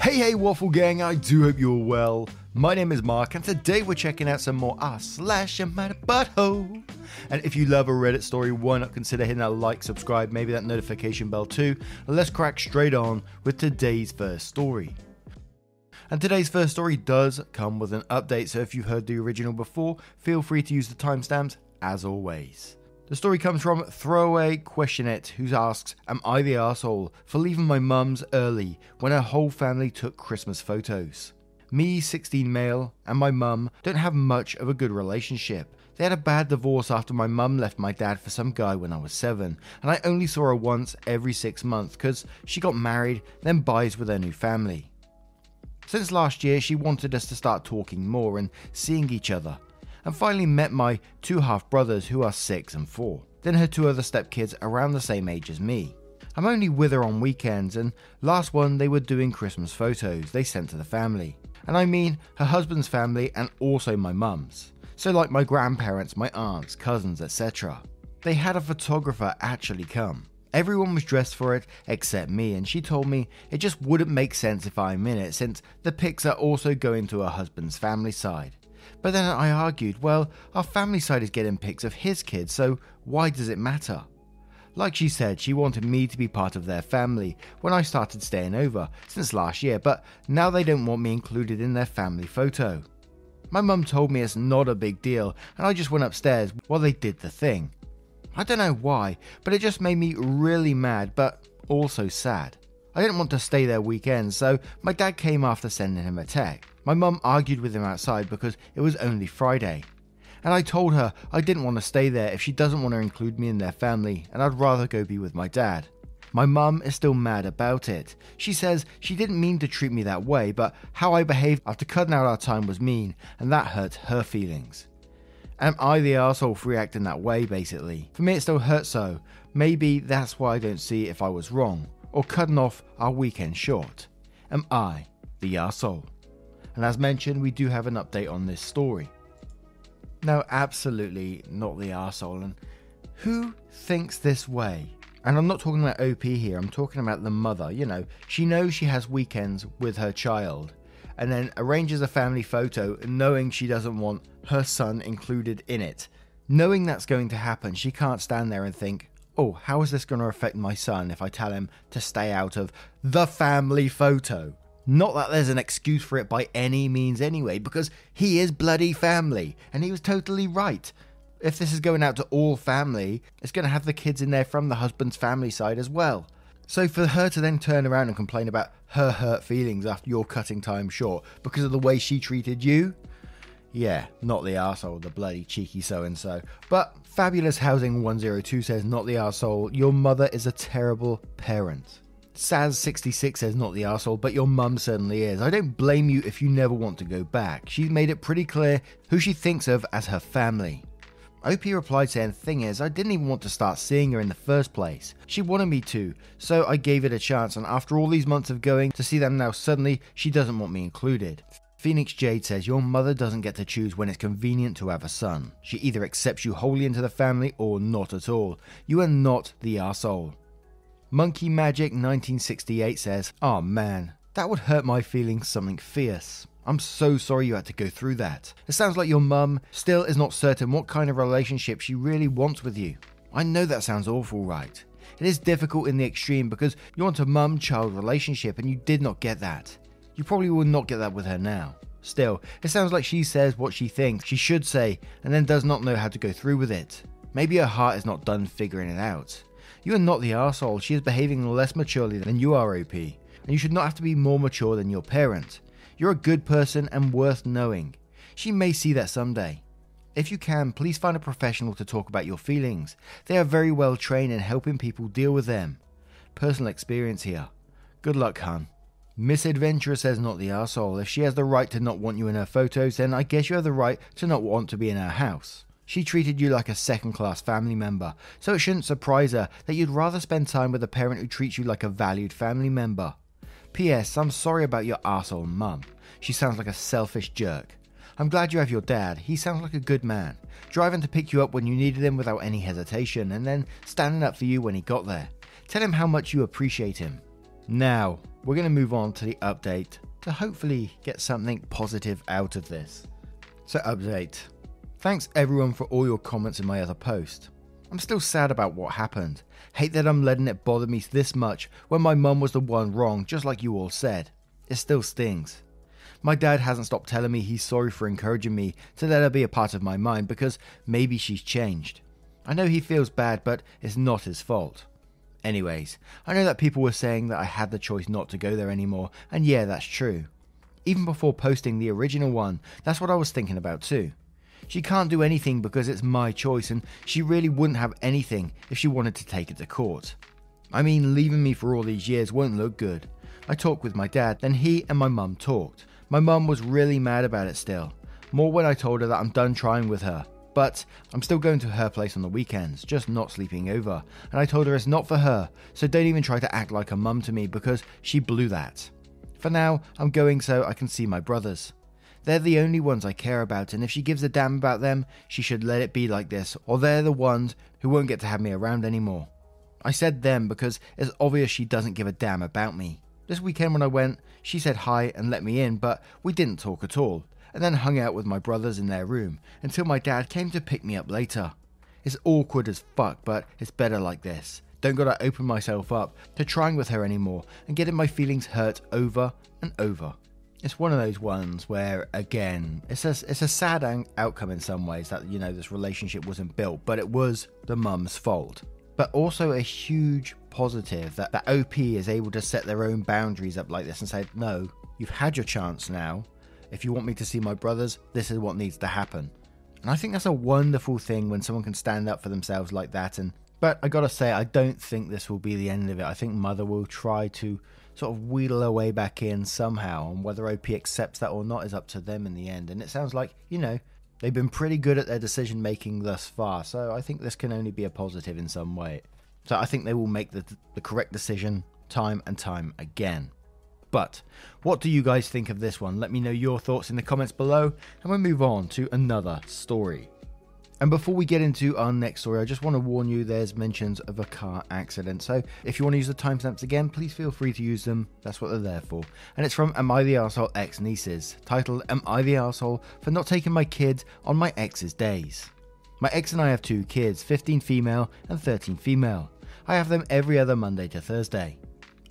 Hey, hey, Waffle Gang, I do hope you're well. My name is Mark, and today we're checking out some more us slash your mad butthole. And if you love a Reddit story, why not consider hitting that like, subscribe, maybe that notification bell too. And let's crack straight on with today's first story. And today's first story does come with an update, so if you've heard the original before, feel free to use the timestamps as always. The story comes from Throwaway Questionette, who asks, Am I the asshole for leaving my mum's early when her whole family took Christmas photos? Me, 16 male, and my mum don't have much of a good relationship. They had a bad divorce after my mum left my dad for some guy when I was 7, and I only saw her once every 6 months because she got married, then buys with her new family. Since last year, she wanted us to start talking more and seeing each other and finally met my two half brothers who are six and four. Then her two other stepkids around the same age as me. I'm only with her on weekends, and last one they were doing Christmas photos they sent to the family. And I mean her husband's family and also my mum's. So, like my grandparents, my aunts, cousins, etc. They had a photographer actually come. Everyone was dressed for it except me, and she told me it just wouldn't make sense if I'm in it since the pics are also going to her husband's family side. But then I argued, well, our family side is getting pics of his kids, so why does it matter? Like she said, she wanted me to be part of their family when I started staying over since last year, but now they don't want me included in their family photo. My mum told me it's not a big deal, and I just went upstairs while they did the thing. I don't know why, but it just made me really mad, but also sad. I didn't want to stay there weekends, so my dad came after sending him a text. My mum argued with him outside because it was only Friday. And I told her I didn't want to stay there if she doesn't want to include me in their family, and I'd rather go be with my dad. My mum is still mad about it. She says she didn't mean to treat me that way, but how I behaved after cutting out our time was mean, and that hurt her feelings. Am I the asshole for reacting that way, basically? For me, it still hurts so. Maybe that's why I don't see if I was wrong, or cutting off our weekend short. Am I the asshole? And as mentioned, we do have an update on this story. No, absolutely not the arsehole. And who thinks this way? And I'm not talking about OP here, I'm talking about the mother. You know, she knows she has weekends with her child and then arranges a family photo knowing she doesn't want her son included in it. Knowing that's going to happen, she can't stand there and think, oh, how is this going to affect my son if I tell him to stay out of the family photo? Not that there's an excuse for it by any means anyway, because he is bloody family, and he was totally right. If this is going out to all family, it's going to have the kids in there from the husband's family side as well. So for her to then turn around and complain about her hurt feelings after your cutting time short because of the way she treated you, yeah, not the asshole, the bloody cheeky so and so. But Fabulous Housing 102 says, not the asshole, your mother is a terrible parent. Saz66 says not the asshole, but your mum certainly is. I don't blame you if you never want to go back. She's made it pretty clear who she thinks of as her family. OP replied saying, Thing is, I didn't even want to start seeing her in the first place. She wanted me to, so I gave it a chance, and after all these months of going to see them now, suddenly she doesn't want me included. Phoenix Jade says, Your mother doesn't get to choose when it's convenient to have a son. She either accepts you wholly into the family or not at all. You are not the asshole. Monkey Magic 1968 says, Oh man, that would hurt my feelings something fierce. I'm so sorry you had to go through that. It sounds like your mum still is not certain what kind of relationship she really wants with you. I know that sounds awful, right? It is difficult in the extreme because you want a mum child relationship and you did not get that. You probably will not get that with her now. Still, it sounds like she says what she thinks she should say and then does not know how to go through with it. Maybe her heart is not done figuring it out. You are not the asshole. She is behaving less maturely than you are, OP. And you should not have to be more mature than your parent. You're a good person and worth knowing. She may see that someday. If you can, please find a professional to talk about your feelings. They are very well trained in helping people deal with them. Personal experience here. Good luck, hun. Miss Adventurer says not the arsehole. If she has the right to not want you in her photos, then I guess you have the right to not want to be in her house. She treated you like a second class family member, so it shouldn't surprise her that you'd rather spend time with a parent who treats you like a valued family member. P.S. I'm sorry about your arsehole mum. She sounds like a selfish jerk. I'm glad you have your dad. He sounds like a good man, driving to pick you up when you needed him without any hesitation, and then standing up for you when he got there. Tell him how much you appreciate him. Now, we're going to move on to the update to hopefully get something positive out of this. So, update. Thanks everyone for all your comments in my other post. I'm still sad about what happened. Hate that I'm letting it bother me this much when my mum was the one wrong, just like you all said. It still stings. My dad hasn't stopped telling me he's sorry for encouraging me to let her be a part of my mind because maybe she's changed. I know he feels bad, but it's not his fault. Anyways, I know that people were saying that I had the choice not to go there anymore, and yeah, that's true. Even before posting the original one, that's what I was thinking about too. She can't do anything because it's my choice, and she really wouldn't have anything if she wanted to take it to court. I mean, leaving me for all these years won't look good. I talked with my dad, then he and my mum talked. My mum was really mad about it still. More when I told her that I'm done trying with her. But I'm still going to her place on the weekends, just not sleeping over. And I told her it's not for her, so don't even try to act like a mum to me because she blew that. For now, I'm going so I can see my brothers. They're the only ones I care about, and if she gives a damn about them, she should let it be like this, or they're the ones who won't get to have me around anymore. I said them because it's obvious she doesn't give a damn about me. This weekend when I went, she said hi and let me in, but we didn't talk at all, and then hung out with my brothers in their room until my dad came to pick me up later. It's awkward as fuck, but it's better like this. Don't gotta open myself up to trying with her anymore and getting my feelings hurt over and over it's one of those ones where again it's a, it's a sad outcome in some ways that you know this relationship wasn't built but it was the mum's fault. But also a huge positive that the op is able to set their own boundaries up like this and say no you've had your chance now. If you want me to see my brothers this is what needs to happen. And i think that's a wonderful thing when someone can stand up for themselves like that and but i gotta say i don't think this will be the end of it. I think mother will try to sort of wheedle her way back in somehow. And whether OP accepts that or not is up to them in the end. And it sounds like, you know, they've been pretty good at their decision making thus far. So I think this can only be a positive in some way. So I think they will make the, the correct decision time and time again. But what do you guys think of this one? Let me know your thoughts in the comments below, and we'll move on to another story. And before we get into our next story, I just want to warn you there's mentions of a car accident. So if you want to use the timestamps again, please feel free to use them. That's what they're there for. And it's from Am I the Arsehole Ex Nieces, titled Am I the Arsehole for Not Taking My Kids on My Ex's Days? My ex and I have two kids, 15 female and 13 female. I have them every other Monday to Thursday.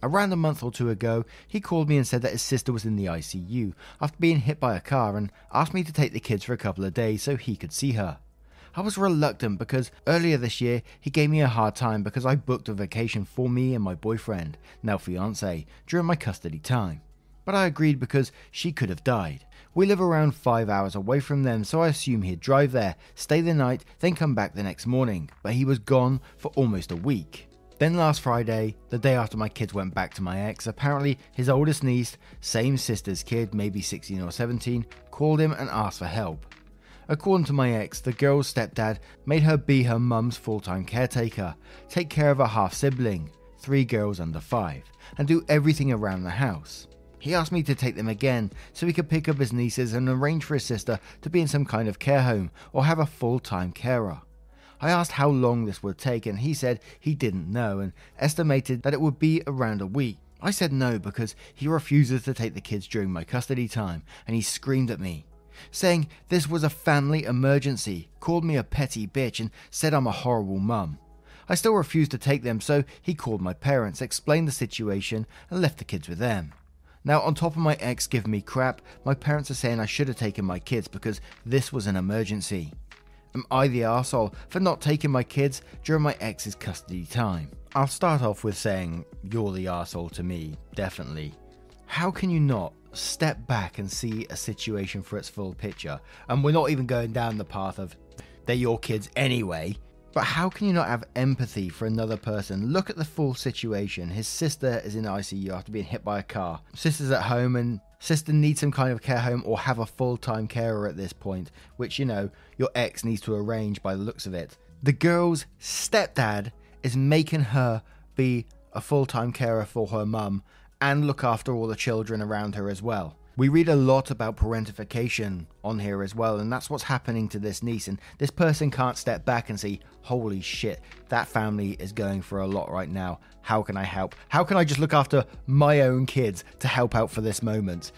Around a month or two ago, he called me and said that his sister was in the ICU after being hit by a car and asked me to take the kids for a couple of days so he could see her. I was reluctant because earlier this year he gave me a hard time because I booked a vacation for me and my boyfriend, now fiance, during my custody time. But I agreed because she could have died. We live around five hours away from them, so I assume he'd drive there, stay the night, then come back the next morning. But he was gone for almost a week. Then last Friday, the day after my kids went back to my ex, apparently his oldest niece, same sister's kid, maybe 16 or 17, called him and asked for help. According to my ex, the girl's stepdad made her be her mum's full time caretaker, take care of her half sibling, three girls under five, and do everything around the house. He asked me to take them again so he could pick up his nieces and arrange for his sister to be in some kind of care home or have a full time carer. I asked how long this would take, and he said he didn't know and estimated that it would be around a week. I said no because he refuses to take the kids during my custody time, and he screamed at me saying this was a family emergency, called me a petty bitch, and said I'm a horrible mum. I still refused to take them, so he called my parents, explained the situation, and left the kids with them. Now, on top of my ex giving me crap, my parents are saying I should have taken my kids because this was an emergency. Am I the asshole for not taking my kids during my ex's custody time? I'll start off with saying you're the asshole to me, definitely. How can you not step back and see a situation for its full picture? And we're not even going down the path of they're your kids anyway. But how can you not have empathy for another person? Look at the full situation. His sister is in ICU after being hit by a car. Sister's at home and sister needs some kind of care home or have a full-time carer at this point, which you know, your ex needs to arrange by the looks of it. The girl's stepdad is making her be a full-time carer for her mum and look after all the children around her as well. We read a lot about parentification on here as well, and that's what's happening to this niece. And this person can't step back and say, Holy shit, that family is going for a lot right now. How can I help? How can I just look after my own kids to help out for this moment?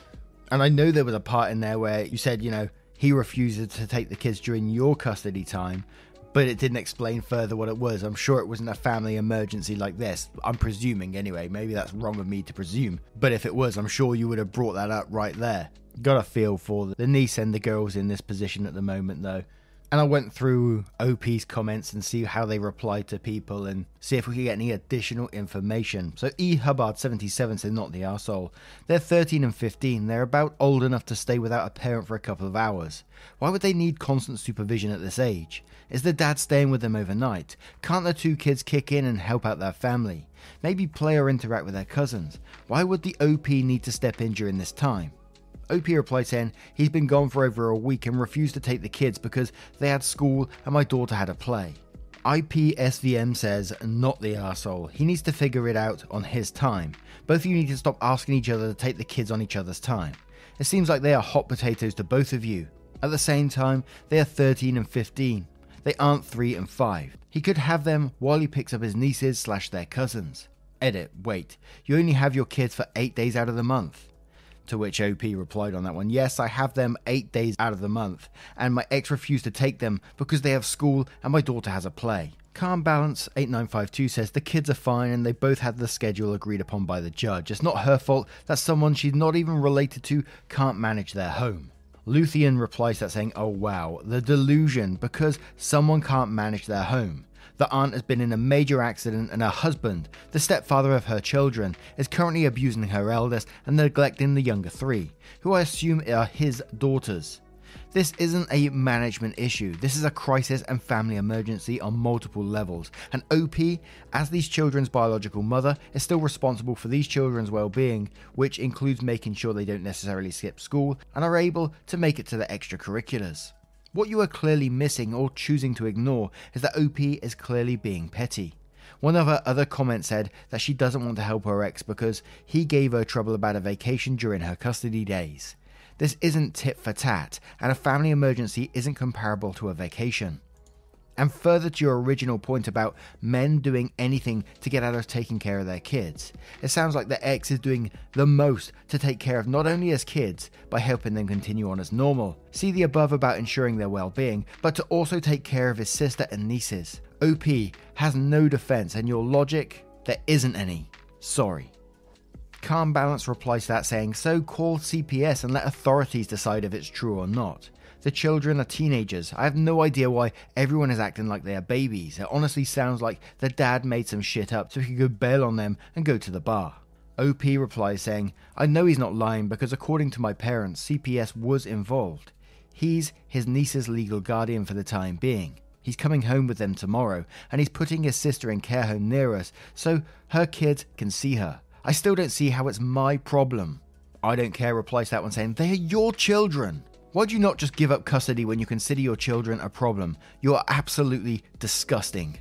And I know there was a part in there where you said, you know, he refuses to take the kids during your custody time, but it didn't explain further what it was. I'm sure it wasn't a family emergency like this. I'm presuming anyway. Maybe that's wrong of me to presume. But if it was, I'm sure you would have brought that up right there. Got a feel for the niece and the girls in this position at the moment, though. And I went through OP's comments and see how they replied to people and see if we could get any additional information. So E Hubbard 77 said not the arsehole. They're 13 and 15. They're about old enough to stay without a parent for a couple of hours. Why would they need constant supervision at this age? Is the dad staying with them overnight? Can't the two kids kick in and help out their family? Maybe play or interact with their cousins. Why would the OP need to step in during this time? OP replied saying he's been gone for over a week and refused to take the kids because they had school and my daughter had a play. IPSVM says, not the arsehole. He needs to figure it out on his time. Both of you need to stop asking each other to take the kids on each other's time. It seems like they are hot potatoes to both of you. At the same time, they are 13 and 15. They aren't 3 and 5. He could have them while he picks up his nieces slash their cousins. Edit, wait, you only have your kids for 8 days out of the month. To which OP replied on that one, Yes, I have them eight days out of the month, and my ex refused to take them because they have school and my daughter has a play. Calm Balance 8952 says the kids are fine and they both had the schedule agreed upon by the judge. It's not her fault that someone she's not even related to can't manage their home. Luthien replies that saying, Oh wow, the delusion because someone can't manage their home. The aunt has been in a major accident, and her husband, the stepfather of her children, is currently abusing her eldest and neglecting the younger three, who I assume are his daughters. This isn't a management issue, this is a crisis and family emergency on multiple levels. And OP, as these children's biological mother, is still responsible for these children's well being, which includes making sure they don't necessarily skip school and are able to make it to the extracurriculars. What you are clearly missing or choosing to ignore is that OP is clearly being petty. One of her other comments said that she doesn't want to help her ex because he gave her trouble about a vacation during her custody days. This isn't tit for tat, and a family emergency isn't comparable to a vacation. And further to your original point about men doing anything to get out of taking care of their kids, it sounds like the ex is doing the most to take care of not only his kids by helping them continue on as normal, see the above about ensuring their well being, but to also take care of his sister and nieces. OP has no defense, and your logic, there isn't any. Sorry. Calm Balance replies to that saying, So call CPS and let authorities decide if it's true or not. The children are teenagers. I have no idea why everyone is acting like they are babies. It honestly sounds like the dad made some shit up so he could bail on them and go to the bar. OP replies saying, I know he's not lying because according to my parents, CPS was involved. He's his niece's legal guardian for the time being. He's coming home with them tomorrow, and he's putting his sister in care home near us so her kids can see her. I still don't see how it's my problem. I don't care replies that one saying, They are your children. Why do you not just give up custody when you consider your children a problem? You are absolutely disgusting.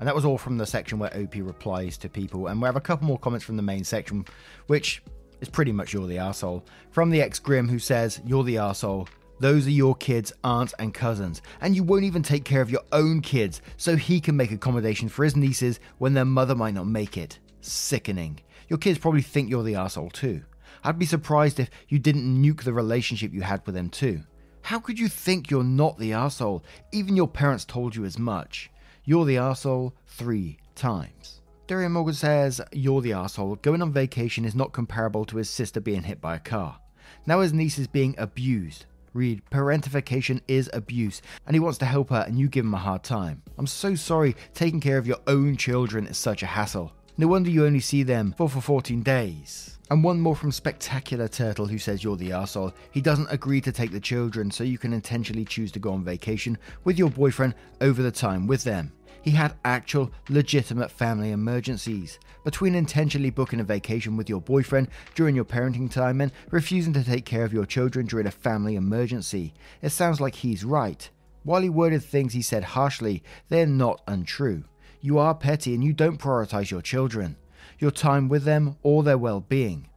And that was all from the section where OP replies to people. And we have a couple more comments from the main section, which is pretty much You're the Arsehole. From the ex Grim, who says, You're the Arsehole. Those are your kids' aunts and cousins, and you won't even take care of your own kids so he can make accommodation for his nieces when their mother might not make it. Sickening. Your kids probably think you're the arsehole too. I'd be surprised if you didn't nuke the relationship you had with them too. How could you think you're not the asshole? Even your parents told you as much. You're the asshole three times. Darian Morgan says, You're the asshole. Going on vacation is not comparable to his sister being hit by a car. Now his niece is being abused. Read, parentification is abuse, and he wants to help her, and you give him a hard time. I'm so sorry, taking care of your own children is such a hassle. No wonder you only see them for, for 14 days. And one more from Spectacular Turtle who says you're the arsehole. He doesn't agree to take the children so you can intentionally choose to go on vacation with your boyfriend over the time with them. He had actual, legitimate family emergencies. Between intentionally booking a vacation with your boyfriend during your parenting time and refusing to take care of your children during a family emergency, it sounds like he's right. While he worded things he said harshly, they're not untrue. You are petty and you don't prioritize your children, your time with them, or their well being.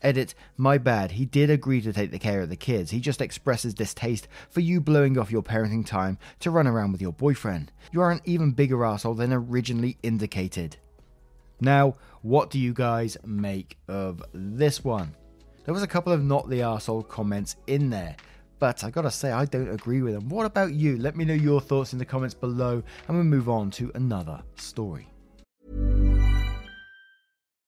Edit, my bad, he did agree to take the care of the kids. He just expresses distaste for you blowing off your parenting time to run around with your boyfriend. You are an even bigger asshole than originally indicated. Now, what do you guys make of this one? There was a couple of not the asshole comments in there, but I gotta say, I don't agree with them. What about you? Let me know your thoughts in the comments below, and we'll move on to another story.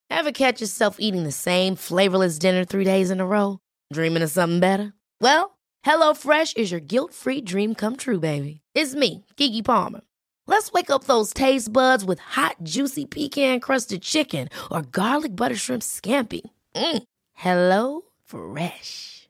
Ever catch yourself eating the same flavorless dinner three days in a row? Dreaming of something better? Well, HelloFresh is your guilt free dream come true, baby. It's me, Keke Palmer. Let's wake up those taste buds with hot, juicy pecan crusted chicken or garlic butter shrimp scampi. Mm. Hello Fresh.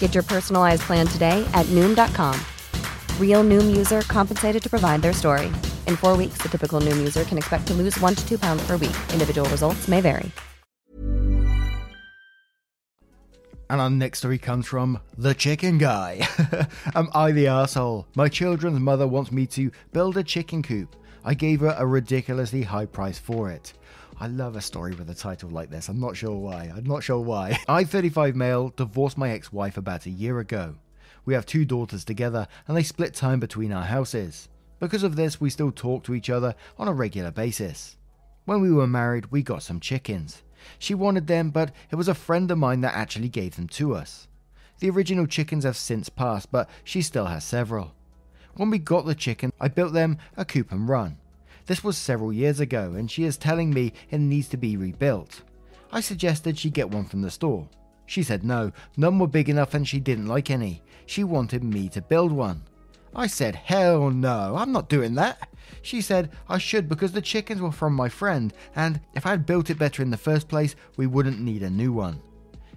Get your personalized plan today at Noom.com. Real Noom user compensated to provide their story. In four weeks, the typical Noom user can expect to lose one to two pounds per week. Individual results may vary. And our next story comes from the chicken guy. Am I the asshole? My children's mother wants me to build a chicken coop. I gave her a ridiculously high price for it. I love a story with a title like this. I'm not sure why. I'm not sure why. I, 35 male, divorced my ex wife about a year ago. We have two daughters together and they split time between our houses. Because of this, we still talk to each other on a regular basis. When we were married, we got some chickens. She wanted them, but it was a friend of mine that actually gave them to us. The original chickens have since passed, but she still has several. When we got the chicken, I built them a coop and run. This was several years ago, and she is telling me it needs to be rebuilt. I suggested she get one from the store. She said no, none were big enough and she didn't like any. She wanted me to build one. I said, hell no, I'm not doing that. She said I should because the chickens were from my friend, and if I had built it better in the first place, we wouldn't need a new one.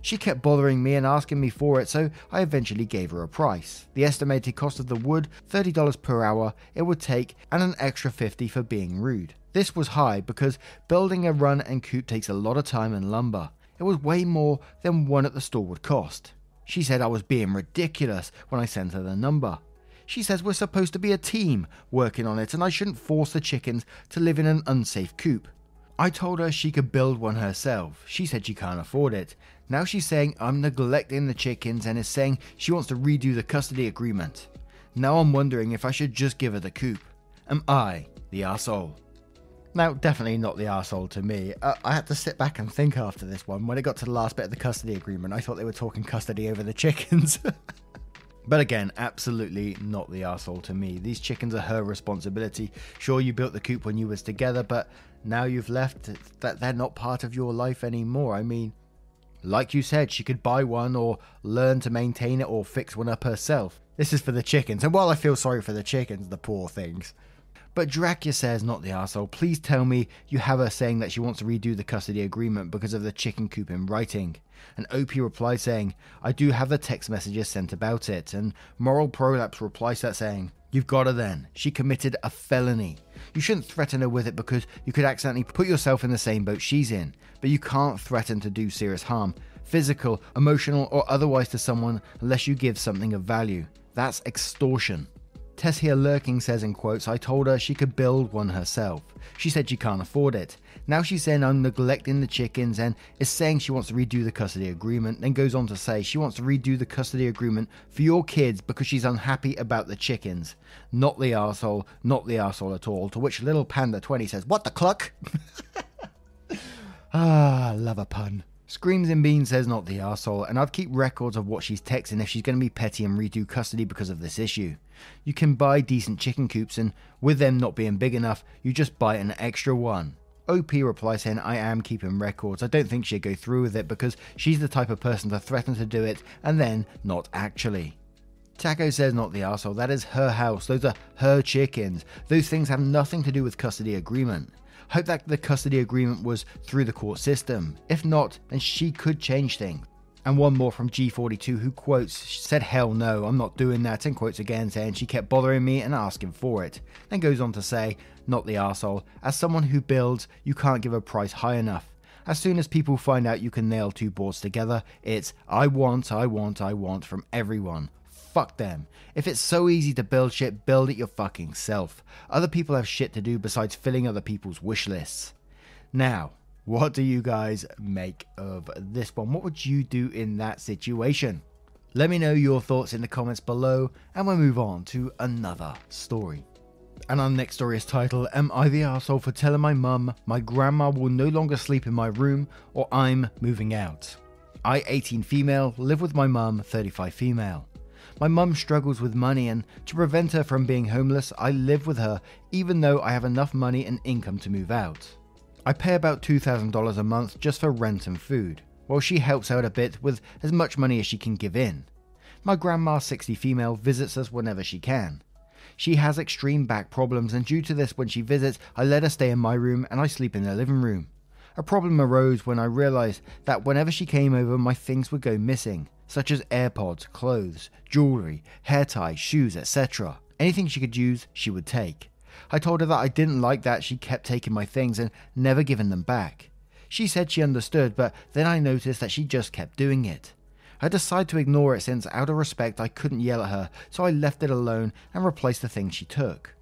She kept bothering me and asking me for it, so I eventually gave her a price. The estimated cost of the wood, $30 per hour it would take, and an extra 50 for being rude. This was high because building a run and coop takes a lot of time and lumber. It was way more than one at the store would cost. She said I was being ridiculous when I sent her the number. She says we're supposed to be a team working on it and I shouldn't force the chickens to live in an unsafe coop. I told her she could build one herself. She said she can't afford it. Now she's saying I'm neglecting the chickens and is saying she wants to redo the custody agreement. Now I'm wondering if I should just give her the coop. Am I the asshole? Now, definitely not the asshole to me. Uh, I had to sit back and think after this one. When it got to the last bit of the custody agreement, I thought they were talking custody over the chickens. But again, absolutely not the asshole to me. These chickens are her responsibility. Sure, you built the coop when you was together, but now you've left that they're not part of your life anymore. I mean, like you said, she could buy one or learn to maintain it or fix one up herself. This is for the chickens, and while I feel sorry for the chickens, the poor things. But Dracula says, not the asshole, please tell me you have her saying that she wants to redo the custody agreement because of the chicken coop in writing. And OP replies saying, I do have the text messages sent about it. And Moral Prolapse replies that saying, You've got her then. She committed a felony. You shouldn't threaten her with it because you could accidentally put yourself in the same boat she's in. But you can't threaten to do serious harm, physical, emotional, or otherwise to someone unless you give something of value. That's extortion. Tess here lurking says in quotes, I told her she could build one herself. She said she can't afford it. Now she's saying I'm neglecting the chickens and is saying she wants to redo the custody agreement, then goes on to say she wants to redo the custody agreement for your kids because she's unhappy about the chickens. Not the asshole, not the asshole at all. To which little panda 20 says, What the cluck? Ah, love a pun. Screams in Bean says not the asshole, and I'd keep records of what she's texting if she's going to be petty and redo custody because of this issue. You can buy decent chicken coops, and with them not being big enough, you just buy an extra one. OP replies saying, I am keeping records. I don't think she'd go through with it because she's the type of person to threaten to do it and then not actually. Taco says not the arsehole. That is her house. Those are her chickens. Those things have nothing to do with custody agreement. Hope that the custody agreement was through the court system. If not, then she could change things. And one more from G42 who quotes, said, Hell no, I'm not doing that, and quotes again saying she kept bothering me and asking for it. Then goes on to say, Not the arsehole. As someone who builds, you can't give a price high enough. As soon as people find out you can nail two boards together, it's I want, I want, I want from everyone. Fuck them. If it's so easy to build shit, build it your fucking self. Other people have shit to do besides filling other people's wish lists. Now, what do you guys make of this one? What would you do in that situation? Let me know your thoughts in the comments below, and we'll move on to another story. And our next story is titled Am I the asshole for telling my mum my grandma will no longer sleep in my room or I'm moving out? I, 18 female, live with my mum, 35 female. My mum struggles with money, and to prevent her from being homeless, I live with her even though I have enough money and income to move out. I pay about $2,000 a month just for rent and food, while she helps out a bit with as much money as she can give in. My grandma, 60 female, visits us whenever she can. She has extreme back problems, and due to this, when she visits, I let her stay in my room and I sleep in the living room. A problem arose when I realized that whenever she came over, my things would go missing, such as AirPods, clothes, jewelry, hair ties, shoes, etc. Anything she could use, she would take. I told her that I didn't like that she kept taking my things and never giving them back. She said she understood, but then I noticed that she just kept doing it. I decided to ignore it since, out of respect, I couldn't yell at her, so I left it alone and replaced the things she took.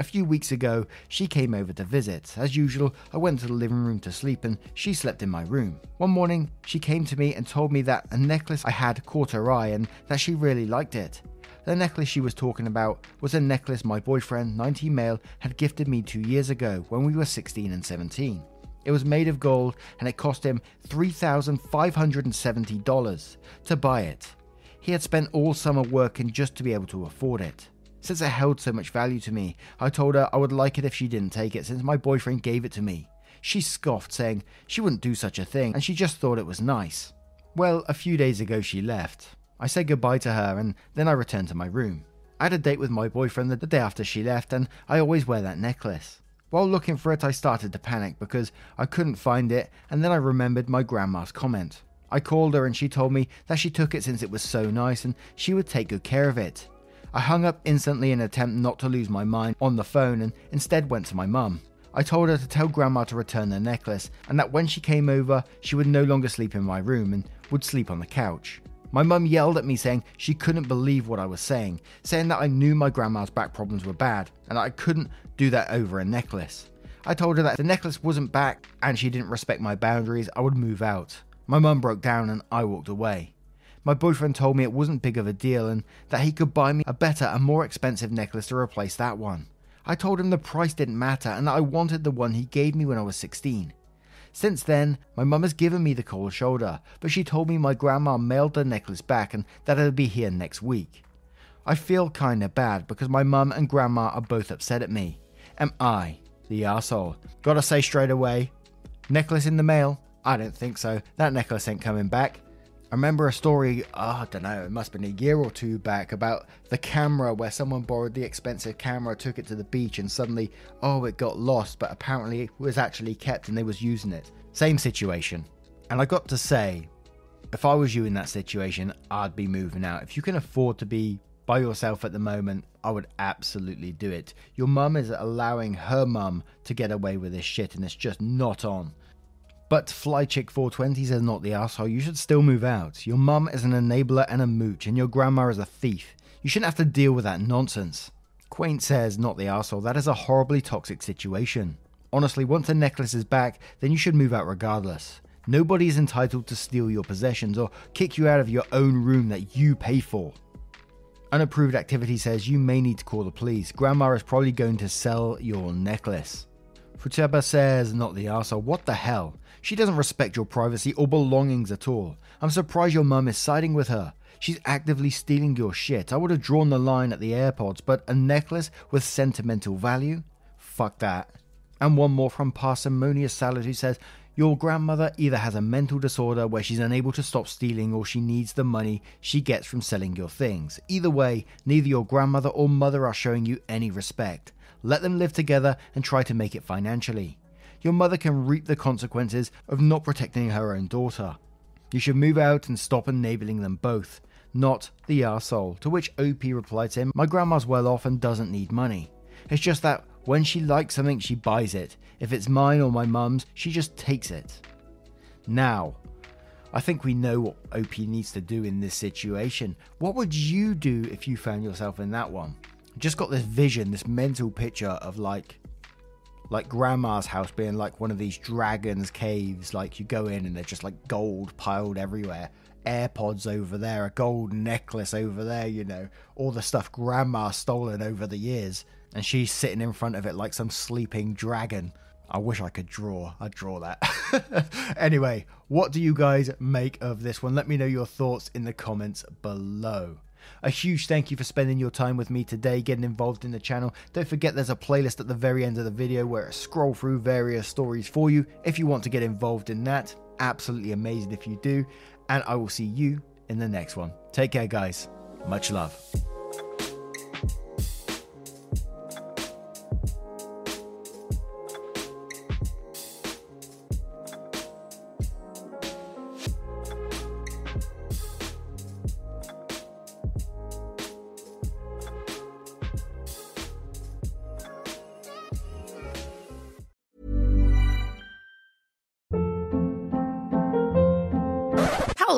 A few weeks ago, she came over to visit. As usual, I went to the living room to sleep and she slept in my room. One morning, she came to me and told me that a necklace I had caught her eye and that she really liked it. The necklace she was talking about was a necklace my boyfriend, 19 male, had gifted me two years ago when we were 16 and 17. It was made of gold and it cost him $3,570 to buy it. He had spent all summer working just to be able to afford it. Since it held so much value to me, I told her I would like it if she didn't take it since my boyfriend gave it to me. She scoffed, saying she wouldn't do such a thing and she just thought it was nice. Well, a few days ago she left. I said goodbye to her and then I returned to my room. I had a date with my boyfriend the day after she left and I always wear that necklace. While looking for it, I started to panic because I couldn't find it and then I remembered my grandma's comment. I called her and she told me that she took it since it was so nice and she would take good care of it. I hung up instantly in an attempt not to lose my mind on the phone and instead went to my mum. I told her to tell grandma to return the necklace and that when she came over, she would no longer sleep in my room and would sleep on the couch. My mum yelled at me saying she couldn't believe what I was saying, saying that I knew my grandma's back problems were bad and I couldn't do that over a necklace. I told her that the necklace wasn't back and she didn't respect my boundaries, I would move out. My mum broke down and I walked away. My boyfriend told me it wasn't big of a deal and that he could buy me a better and more expensive necklace to replace that one. I told him the price didn't matter and that I wanted the one he gave me when I was 16. Since then, my mum has given me the cold shoulder, but she told me my grandma mailed the necklace back and that it'll be here next week. I feel kinda bad because my mum and grandma are both upset at me. Am I the asshole? Gotta say straight away, necklace in the mail? I don't think so. That necklace ain't coming back. I remember a story, oh, I don't know, it must have been a year or two back about the camera where someone borrowed the expensive camera, took it to the beach, and suddenly, oh, it got lost, but apparently it was actually kept and they was using it. Same situation. And I got to say, if I was you in that situation, I'd be moving out. If you can afford to be by yourself at the moment, I would absolutely do it. Your mum is allowing her mum to get away with this shit, and it's just not on. But FlyChick420 says not the asshole. You should still move out. Your mum is an enabler and a mooch, and your grandma is a thief. You shouldn't have to deal with that nonsense. Quaint says not the asshole. That is a horribly toxic situation. Honestly, once the necklace is back, then you should move out regardless. Nobody is entitled to steal your possessions or kick you out of your own room that you pay for. Unapproved activity says you may need to call the police. Grandma is probably going to sell your necklace. Futaba says, not the arsehole, what the hell? She doesn't respect your privacy or belongings at all. I'm surprised your mum is siding with her. She's actively stealing your shit. I would have drawn the line at the AirPods, but a necklace with sentimental value? Fuck that. And one more from Parsimonious Salad who says, Your grandmother either has a mental disorder where she's unable to stop stealing or she needs the money she gets from selling your things. Either way, neither your grandmother or mother are showing you any respect. Let them live together and try to make it financially. Your mother can reap the consequences of not protecting her own daughter. You should move out and stop enabling them both, not the arsehole. To which OP replied to him, My grandma's well off and doesn't need money. It's just that when she likes something, she buys it. If it's mine or my mum's, she just takes it. Now, I think we know what OP needs to do in this situation. What would you do if you found yourself in that one? Just got this vision, this mental picture of like like grandma's house being like one of these dragons caves. Like you go in and they're just like gold piled everywhere. Airpods over there a gold necklace over there you know all the stuff grandma stolen over the years. And she's sitting in front of it like some sleeping dragon. I wish i could draw. I'd draw that. Anyway what do you guys make of this one? Let me know your thoughts in the comments below a huge thank you for spending your time with me today, getting involved in the channel. Don't forget there's a playlist at the very end of the video where I scroll through various stories for you if you want to get involved in that. Absolutely amazing if you do. And I will see you in the next one. Take care, guys. Much love.